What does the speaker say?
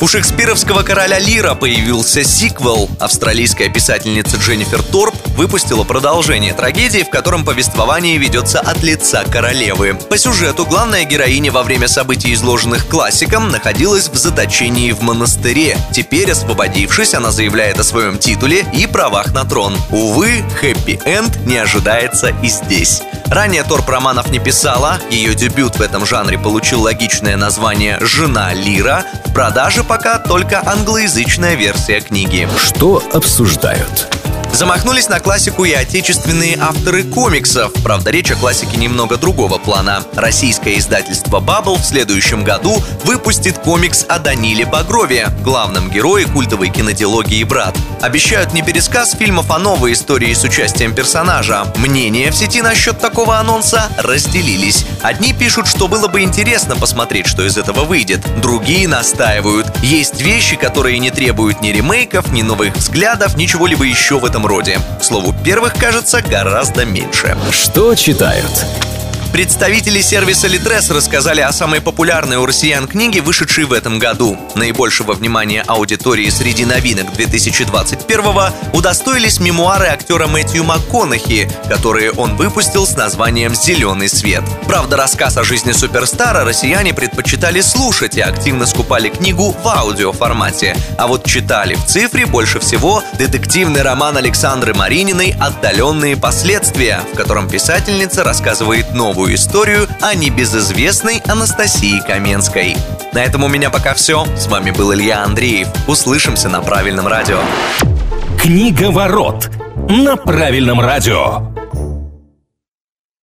У шекспировского короля Лира появился сиквел. Австралийская писательница Дженнифер Торп выпустила продолжение трагедии, в котором повествование ведется от лица королевы. По сюжету главная героиня во время событий, изложенных классиком, находилась в заточении в монастыре. Теперь, освободившись, она заявляет о своем титуле и правах на трон. Увы, хэппи-энд не ожидается и здесь. Ранее Торп романов не писала, ее дебют в этом жанре получил логичное название «Жена Лира». В продаже пока только англоязычная версия книги. Что обсуждают? Замахнулись на классику и отечественные авторы комиксов. Правда, речь о классике немного другого плана. Российское издательство Bubble в следующем году выпустит комикс о Даниле Багрове, главном герое культовой кинодиалогии «Брат». Обещают не пересказ фильмов, а новые истории с участием персонажа. Мнения в сети насчет такого анонса разделились. Одни пишут, что было бы интересно посмотреть, что из этого выйдет. Другие настаивают. Есть вещи, которые не требуют ни ремейков, ни новых взглядов, ничего либо еще в этом роде. К слову, первых, кажется, гораздо меньше. Что читают? Представители сервиса Литрес рассказали о самой популярной у россиян книге, вышедшей в этом году. Наибольшего внимания аудитории среди новинок 2021-го удостоились мемуары актера Мэтью МакКонахи, которые он выпустил с названием «Зеленый свет». Правда, рассказ о жизни суперстара россияне предпочитали слушать и активно скупали книгу в аудиоформате. А вот читали в цифре больше всего детективный роман Александры Марининой «Отдаленные последствия», в котором писательница рассказывает новую новую историю о небезызвестной Анастасии Каменской. На этом у меня пока все. С вами был Илья Андреев. Услышимся на правильном радио. Книга ворот на правильном радио.